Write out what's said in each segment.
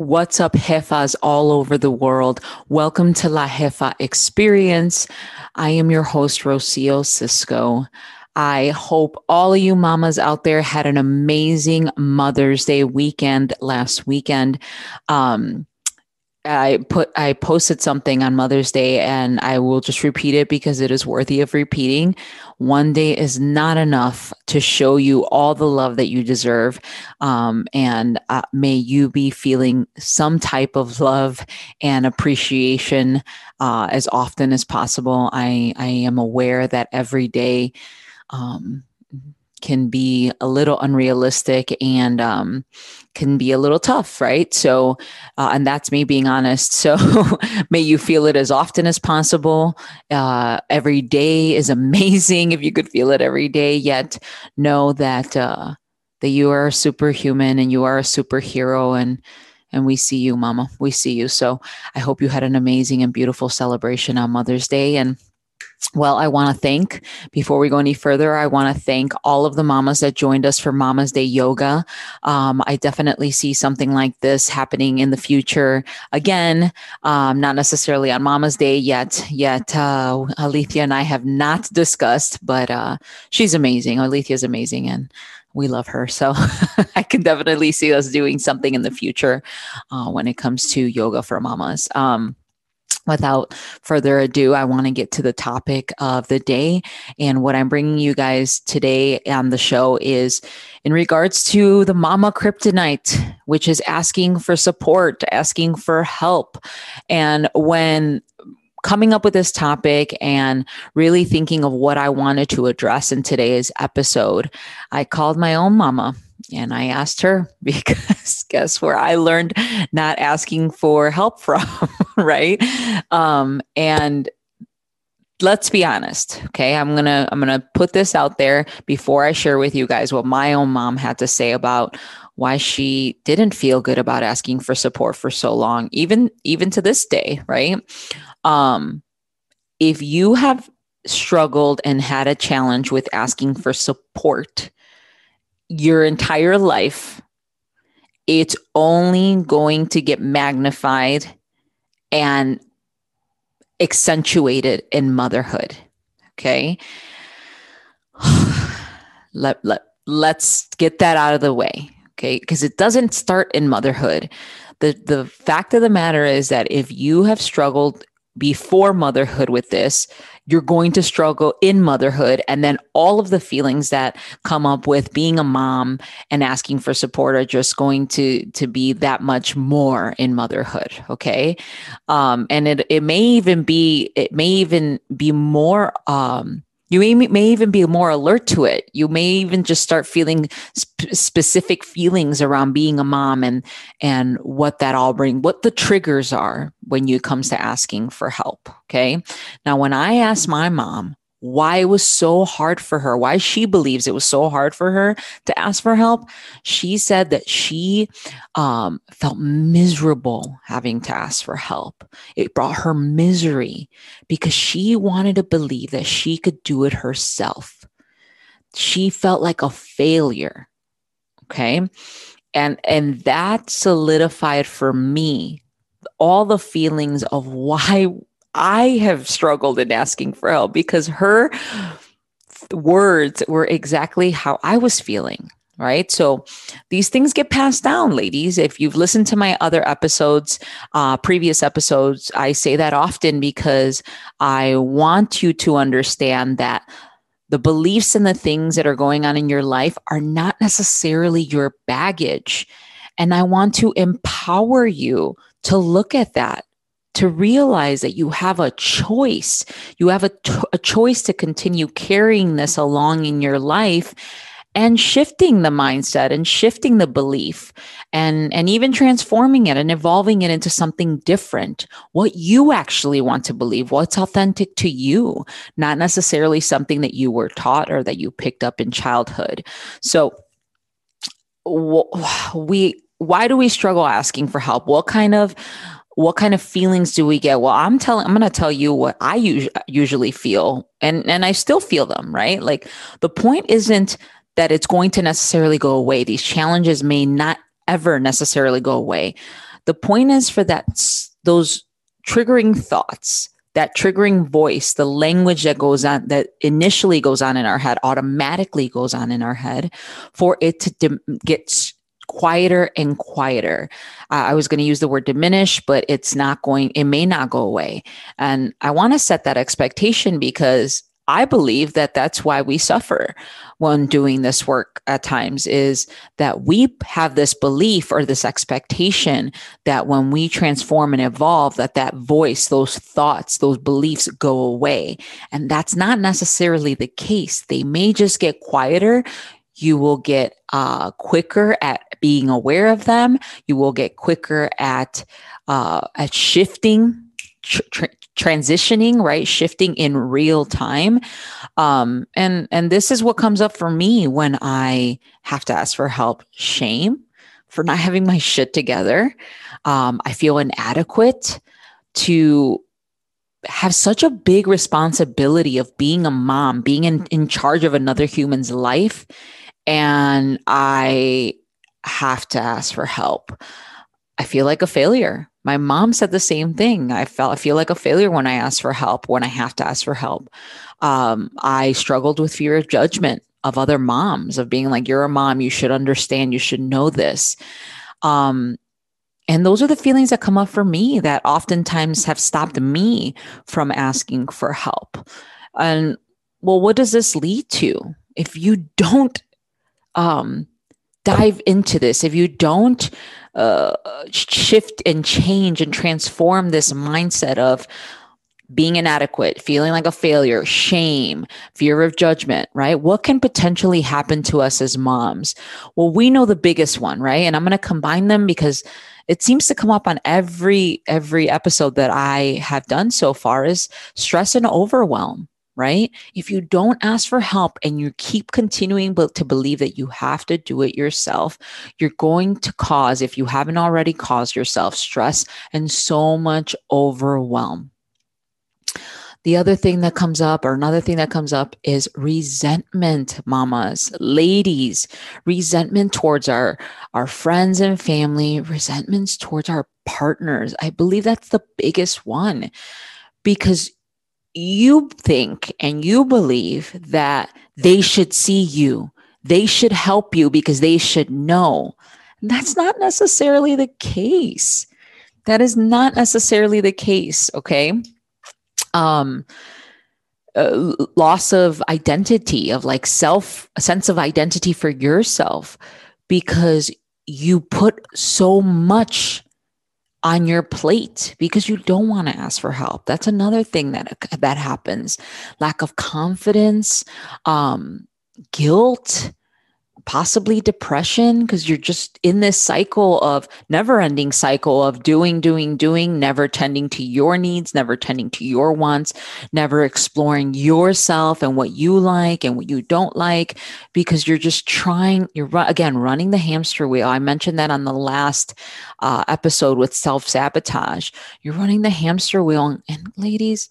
What's up, Jefas all over the world? Welcome to La Jefa Experience. I am your host, Rocio Sisco. I hope all of you mamas out there had an amazing Mother's Day weekend last weekend. Um, I put I posted something on Mother's Day and I will just repeat it because it is worthy of repeating. One day is not enough to show you all the love that you deserve. Um, and uh, may you be feeling some type of love and appreciation uh, as often as possible. I, I am aware that every day um, can be a little unrealistic and um, can be a little tough, right? So, uh, and that's me being honest. So, may you feel it as often as possible. Uh, every day is amazing if you could feel it every day. Yet, know that uh, that you are a superhuman and you are a superhero, and and we see you, Mama. We see you. So, I hope you had an amazing and beautiful celebration on Mother's Day, and well, I want to thank, before we go any further, I want to thank all of the mamas that joined us for Mama's Day Yoga. Um, I definitely see something like this happening in the future. Again, um, not necessarily on Mama's Day yet. Yet, uh, Alethea and I have not discussed, but uh, she's amazing. Alethea is amazing, and we love her. So I can definitely see us doing something in the future uh, when it comes to yoga for mamas. Um, without further ado, I want to get to the topic of the day. And what I'm bringing you guys today on the show is in regards to the mama kryptonite, which is asking for support, asking for help. And when coming up with this topic and really thinking of what I wanted to address in today's episode, I called my own mama and I asked her because guess where I learned not asking for help from, right? Um, and let's be honest okay i'm gonna i'm gonna put this out there before i share with you guys what my own mom had to say about why she didn't feel good about asking for support for so long even even to this day right um if you have struggled and had a challenge with asking for support your entire life, it's only going to get magnified and accentuated in motherhood. Okay. let, let, let's get that out of the way. Okay. Because it doesn't start in motherhood. The, the fact of the matter is that if you have struggled before motherhood with this, you're going to struggle in motherhood. And then all of the feelings that come up with being a mom and asking for support are just going to, to be that much more in motherhood. Okay. Um, and it, it may even be, it may even be more, um, you may, may even be more alert to it. You may even just start feeling sp- specific feelings around being a mom and and what that all bring, what the triggers are when you comes to asking for help. Okay. Now, when I asked my mom why it was so hard for her, why she believes it was so hard for her to ask for help. She said that she um, felt miserable having to ask for help. It brought her misery because she wanted to believe that she could do it herself. She felt like a failure. Okay. And, and that solidified for me all the feelings of why I have struggled in asking for help because her words were exactly how I was feeling. Right. So these things get passed down, ladies. If you've listened to my other episodes, uh, previous episodes, I say that often because I want you to understand that the beliefs and the things that are going on in your life are not necessarily your baggage. And I want to empower you to look at that to realize that you have a choice. You have a, a choice to continue carrying this along in your life and shifting the mindset and shifting the belief and and even transforming it and evolving it into something different. What you actually want to believe what's authentic to you not necessarily something that you were taught or that you picked up in childhood. So we why do we struggle asking for help? What kind of what kind of feelings do we get? Well, I'm telling, I'm going to tell you what I us- usually feel, and and I still feel them, right? Like the point isn't that it's going to necessarily go away. These challenges may not ever necessarily go away. The point is for that those triggering thoughts, that triggering voice, the language that goes on, that initially goes on in our head, automatically goes on in our head, for it to dim- get quieter and quieter. Uh, I was going to use the word diminish, but it's not going, it may not go away. And I want to set that expectation because I believe that that's why we suffer when doing this work at times is that we have this belief or this expectation that when we transform and evolve that that voice those thoughts those beliefs go away and that's not necessarily the case they may just get quieter you will get uh, quicker at being aware of them. You will get quicker at uh, at shifting tr- transitioning right? Shifting in real time. Um and and this is what comes up for me when i have to ask for help. Shame for not having my shit together. Um i feel inadequate to have such a big responsibility of being a mom being in, in charge of another human's life and i have to ask for help i feel like a failure my mom said the same thing. I felt I feel like a failure when I ask for help, when I have to ask for help. Um, I struggled with fear of judgment of other moms, of being like, "You're a mom, you should understand, you should know this." Um, and those are the feelings that come up for me that oftentimes have stopped me from asking for help. And well, what does this lead to if you don't um, dive into this? If you don't uh, shift and change and transform this mindset of being inadequate, feeling like a failure, shame, fear of judgment, right? What can potentially happen to us as moms? Well, we know the biggest one, right? And I'm going to combine them because it seems to come up on every every episode that I have done so far is stress and overwhelm right? If you don't ask for help and you keep continuing to believe that you have to do it yourself, you're going to cause, if you haven't already caused yourself stress and so much overwhelm. The other thing that comes up, or another thing that comes up, is resentment, mamas, ladies, resentment towards our, our friends and family, resentments towards our partners. I believe that's the biggest one because you think and you believe that they should see you, they should help you because they should know. That's not necessarily the case. That is not necessarily the case, okay? Um, uh, loss of identity, of like self, a sense of identity for yourself, because you put so much on your plate because you don't want to ask for help. That's another thing that that happens. Lack of confidence, um, guilt, possibly depression because you're just in this cycle of never ending cycle of doing doing doing never tending to your needs never tending to your wants never exploring yourself and what you like and what you don't like because you're just trying you're again running the hamster wheel. I mentioned that on the last uh, episode with self-sabotage. You're running the hamster wheel and ladies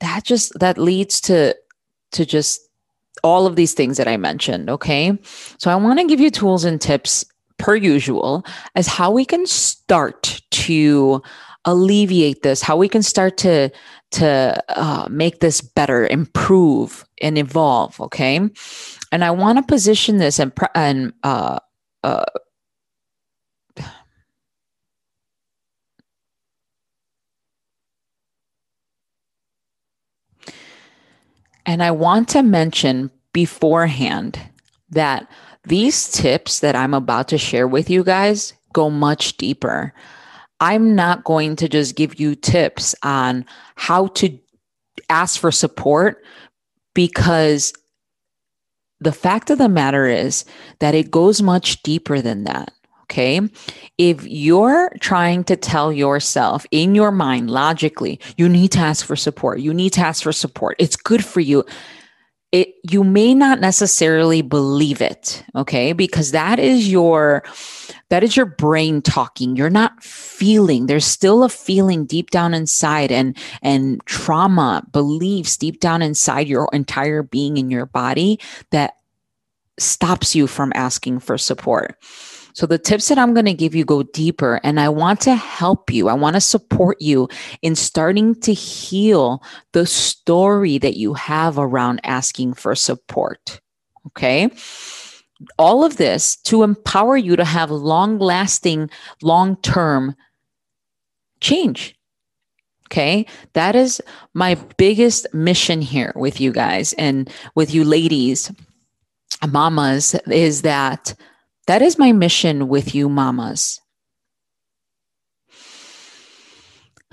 that just that leads to to just all of these things that I mentioned. Okay. So I want to give you tools and tips per usual as how we can start to alleviate this, how we can start to to uh, make this better, improve, and evolve. Okay, and I want to position this and and uh, uh, And I want to mention beforehand that these tips that I'm about to share with you guys go much deeper. I'm not going to just give you tips on how to ask for support because the fact of the matter is that it goes much deeper than that. Okay. If you're trying to tell yourself in your mind logically, you need to ask for support, you need to ask for support, it's good for you. It, you may not necessarily believe it okay because that is your that is your brain talking you're not feeling there's still a feeling deep down inside and and trauma beliefs deep down inside your entire being in your body that stops you from asking for support So, the tips that I'm going to give you go deeper, and I want to help you. I want to support you in starting to heal the story that you have around asking for support. Okay. All of this to empower you to have long lasting, long term change. Okay. That is my biggest mission here with you guys and with you ladies, mamas, is that that is my mission with you, mamas.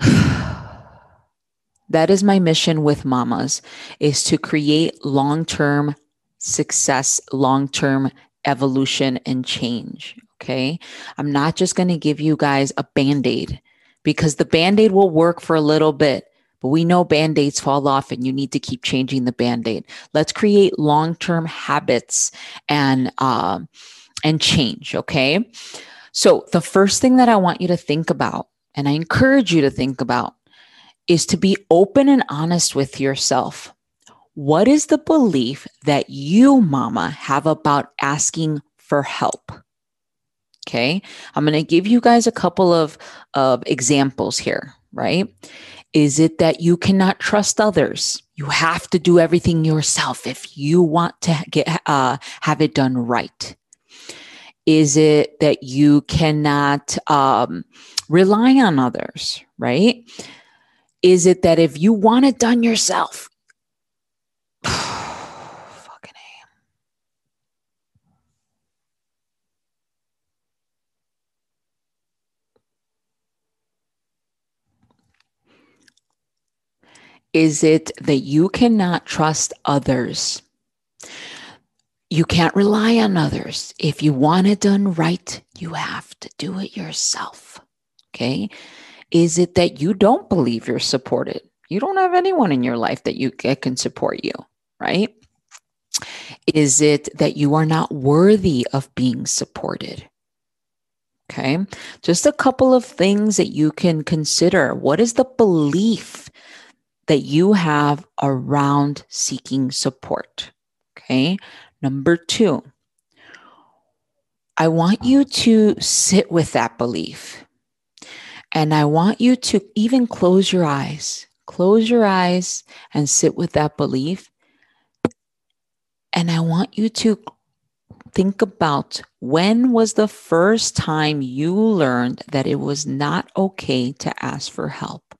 that is my mission with mamas is to create long-term success, long-term evolution and change. Okay. I'm not just going to give you guys a band aid because the band aid will work for a little bit, but we know band aids fall off and you need to keep changing the band aid. Let's create long term habits and, uh, and change. Okay. So the first thing that I want you to think about, and I encourage you to think about, is to be open and honest with yourself. What is the belief that you, mama, have about asking for help? Okay. I'm going to give you guys a couple of, of examples here, right? Is it that you cannot trust others? You have to do everything yourself if you want to get, uh, have it done right. Is it that you cannot um, rely on others, right? Is it that if you want it done yourself, Is it that you cannot trust others? You can't rely on others. If you want it done right, you have to do it yourself. Okay. Is it that you don't believe you're supported? You don't have anyone in your life that you can support you, right? Is it that you are not worthy of being supported? Okay. Just a couple of things that you can consider. What is the belief that you have around seeking support. Okay. Number two, I want you to sit with that belief. And I want you to even close your eyes, close your eyes and sit with that belief. And I want you to think about when was the first time you learned that it was not okay to ask for help?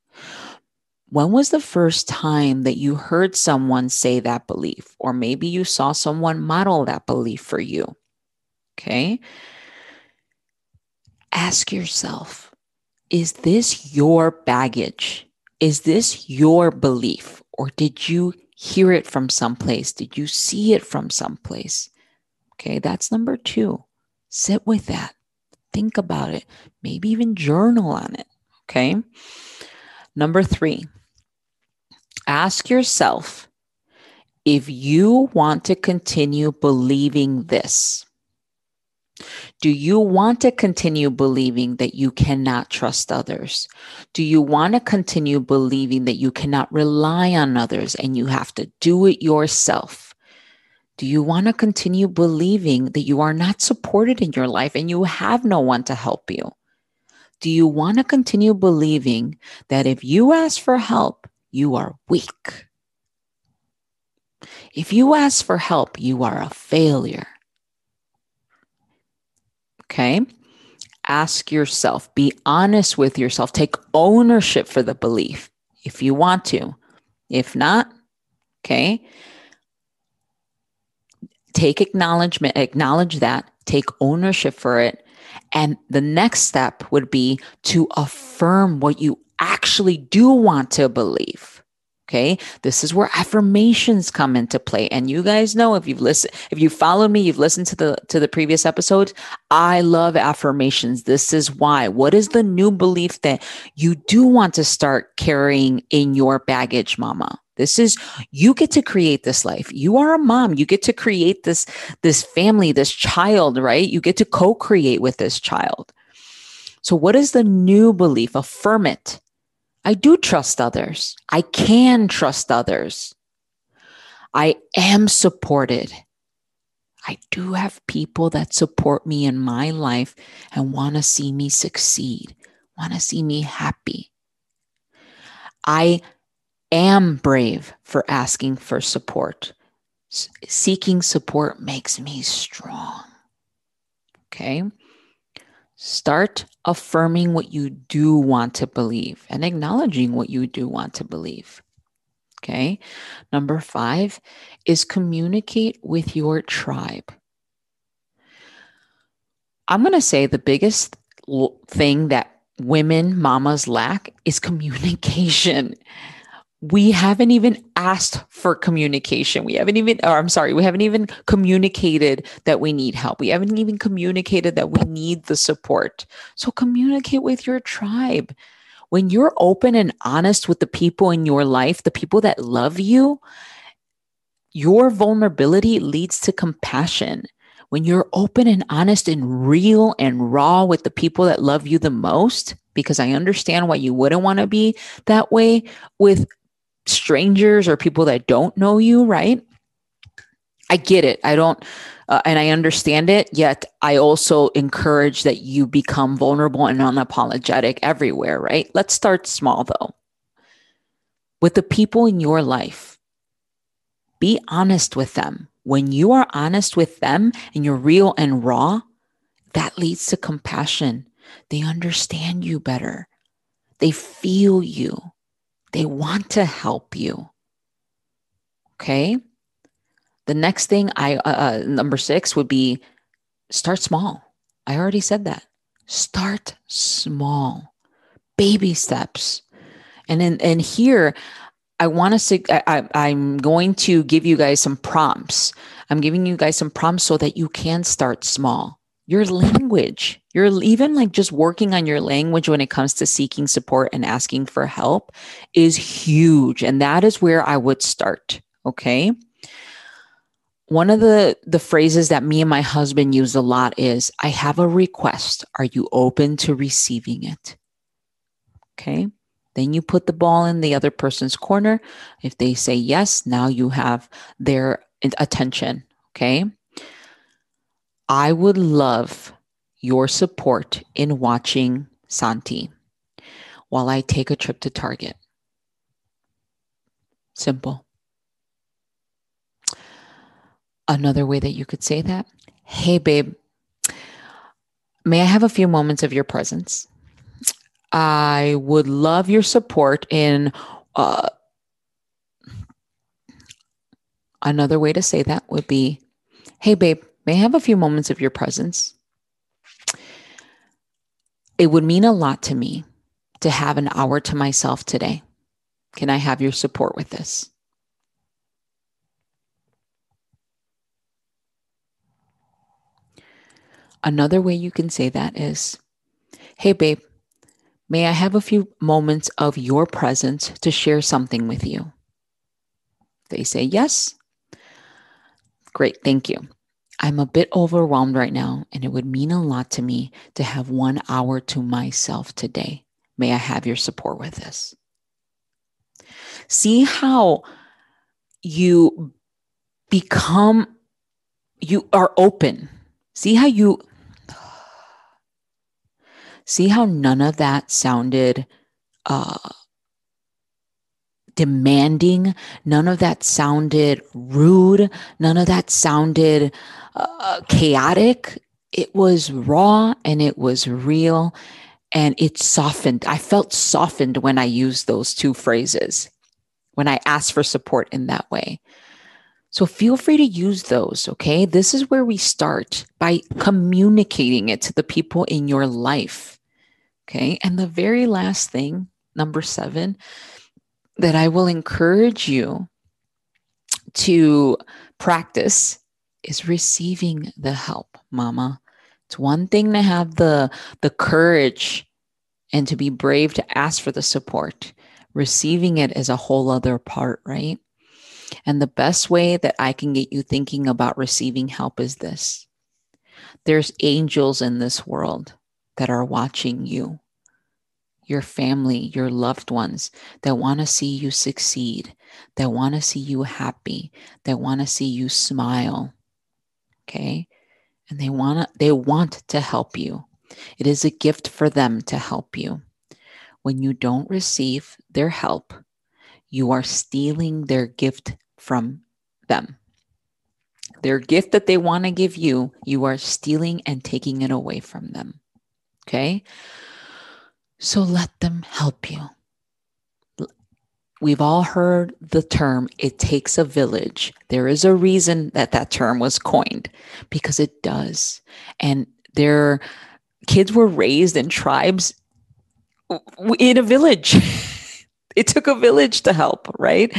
When was the first time that you heard someone say that belief? Or maybe you saw someone model that belief for you. Okay. Ask yourself is this your baggage? Is this your belief? Or did you hear it from someplace? Did you see it from someplace? Okay, that's number two. Sit with that. Think about it. Maybe even journal on it. Okay. Number three, ask yourself if you want to continue believing this. Do you want to continue believing that you cannot trust others? Do you want to continue believing that you cannot rely on others and you have to do it yourself? Do you want to continue believing that you are not supported in your life and you have no one to help you? Do you want to continue believing that if you ask for help, you are weak. If you ask for help, you are a failure. Okay? Ask yourself, be honest with yourself, take ownership for the belief if you want to. If not, okay? Take acknowledgement, acknowledge that, take ownership for it. And the next step would be to affirm what you actually do want to believe. Okay. This is where affirmations come into play. And you guys know if you've listened, if you followed me, you've listened to the to the previous episodes. I love affirmations. This is why. What is the new belief that you do want to start carrying in your baggage, mama? This is you get to create this life. You are a mom. You get to create this this family, this child, right? You get to co-create with this child. So what is the new belief? Affirm it. I do trust others. I can trust others. I am supported. I do have people that support me in my life and want to see me succeed, want to see me happy. I am brave for asking for support. S- seeking support makes me strong. Okay. Start affirming what you do want to believe and acknowledging what you do want to believe. Okay. Number five is communicate with your tribe. I'm going to say the biggest thing that women, mamas lack is communication. We haven't even asked for communication. We haven't even, or I'm sorry, we haven't even communicated that we need help. We haven't even communicated that we need the support. So communicate with your tribe when you're open and honest with the people in your life, the people that love you, your vulnerability leads to compassion. When you're open and honest and real and raw with the people that love you the most, because I understand why you wouldn't want to be that way with strangers or people that don't know you, right? I get it. I don't uh, and I understand it. Yet I also encourage that you become vulnerable and unapologetic everywhere, right? Let's start small though. With the people in your life, be honest with them. When you are honest with them and you're real and raw, that leads to compassion. They understand you better, they feel you, they want to help you. Okay. The next thing I, uh, uh, number six would be start small. I already said that. Start small, baby steps. And then, and here, I want to, I, I'm going to give you guys some prompts. I'm giving you guys some prompts so that you can start small. Your language, you're even like just working on your language when it comes to seeking support and asking for help is huge. And that is where I would start. Okay one of the the phrases that me and my husband use a lot is i have a request are you open to receiving it okay then you put the ball in the other person's corner if they say yes now you have their attention okay i would love your support in watching santi while i take a trip to target simple Another way that you could say that Hey, babe, may I have a few moments of your presence? I would love your support in uh, another way to say that would be Hey, babe, may I have a few moments of your presence? It would mean a lot to me to have an hour to myself today. Can I have your support with this? Another way you can say that is Hey, babe, may I have a few moments of your presence to share something with you? They say yes. Great, thank you. I'm a bit overwhelmed right now, and it would mean a lot to me to have one hour to myself today. May I have your support with this? See how you become, you are open. See how you See how none of that sounded uh, demanding. None of that sounded rude. None of that sounded uh, chaotic. It was raw and it was real and it softened. I felt softened when I used those two phrases, when I asked for support in that way. So feel free to use those. Okay. This is where we start by communicating it to the people in your life. Okay. And the very last thing, number seven, that I will encourage you to practice is receiving the help, mama. It's one thing to have the the courage and to be brave to ask for the support. Receiving it is a whole other part, right? And the best way that I can get you thinking about receiving help is this. There's angels in this world that are watching you, your family, your loved ones that want to see you succeed, that want to see you happy, that want to see you smile. Okay. And they want to, they want to help you. It is a gift for them to help you. When you don't receive their help, you are stealing their gift from them. Their gift that they want to give you, you are stealing and taking it away from them. Okay? So let them help you. We've all heard the term, it takes a village. There is a reason that that term was coined because it does. And their kids were raised in tribes in a village. it took a village to help, right?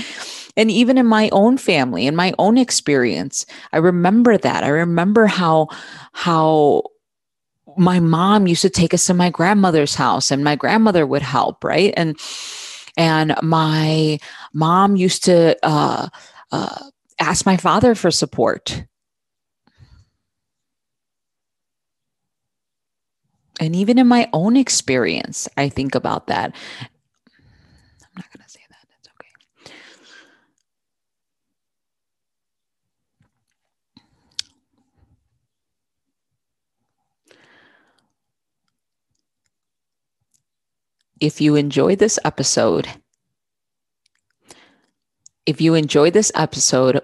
And even in my own family, in my own experience, I remember that. I remember how how my mom used to take us to my grandmother's house and my grandmother would help, right? And and my mom used to uh, uh, ask my father for support. And even in my own experience, I think about that. I'm not going to say If you enjoyed this episode, if you enjoyed this episode,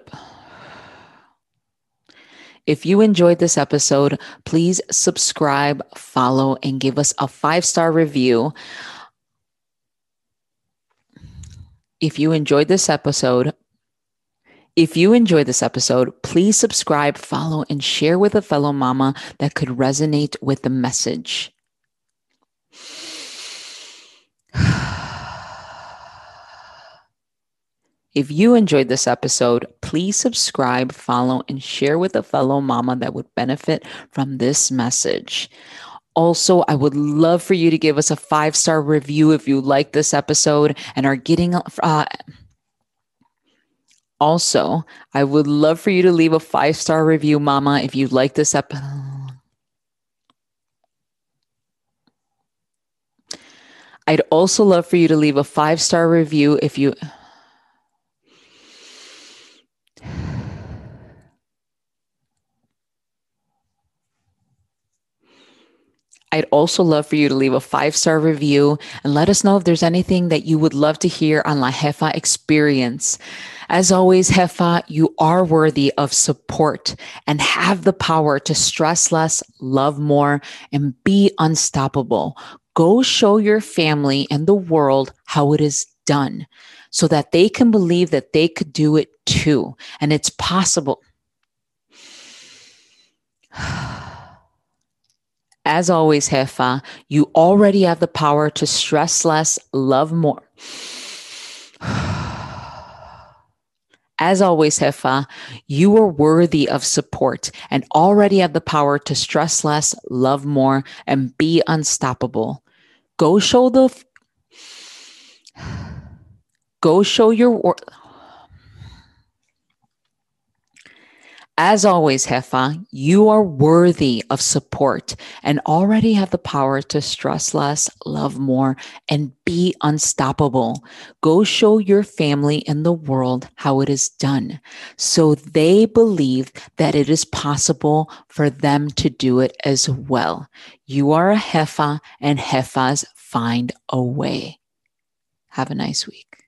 if you enjoyed this episode, please subscribe, follow, and give us a five star review. If you enjoyed this episode, if you enjoyed this episode, please subscribe, follow, and share with a fellow mama that could resonate with the message. If you enjoyed this episode, please subscribe, follow, and share with a fellow mama that would benefit from this message. Also, I would love for you to give us a five star review if you like this episode and are getting. Uh, also, I would love for you to leave a five star review, Mama, if you like this episode. I'd also love for you to leave a five star review if you. I'd also love for you to leave a five star review and let us know if there's anything that you would love to hear on La Jefa experience. As always, Jefa, you are worthy of support and have the power to stress less, love more, and be unstoppable. Go show your family and the world how it is done so that they can believe that they could do it too. And it's possible. As always, Jefa, you already have the power to stress less, love more. As always, Jefa, you are worthy of support and already have the power to stress less, love more, and be unstoppable. Go show the. Go show your. As always, Jefa, you are worthy of support and already have the power to stress less, love more, and be unstoppable. Go show your family and the world how it is done so they believe that it is possible for them to do it as well. You are a Jefa, and Jefas find a way. Have a nice week.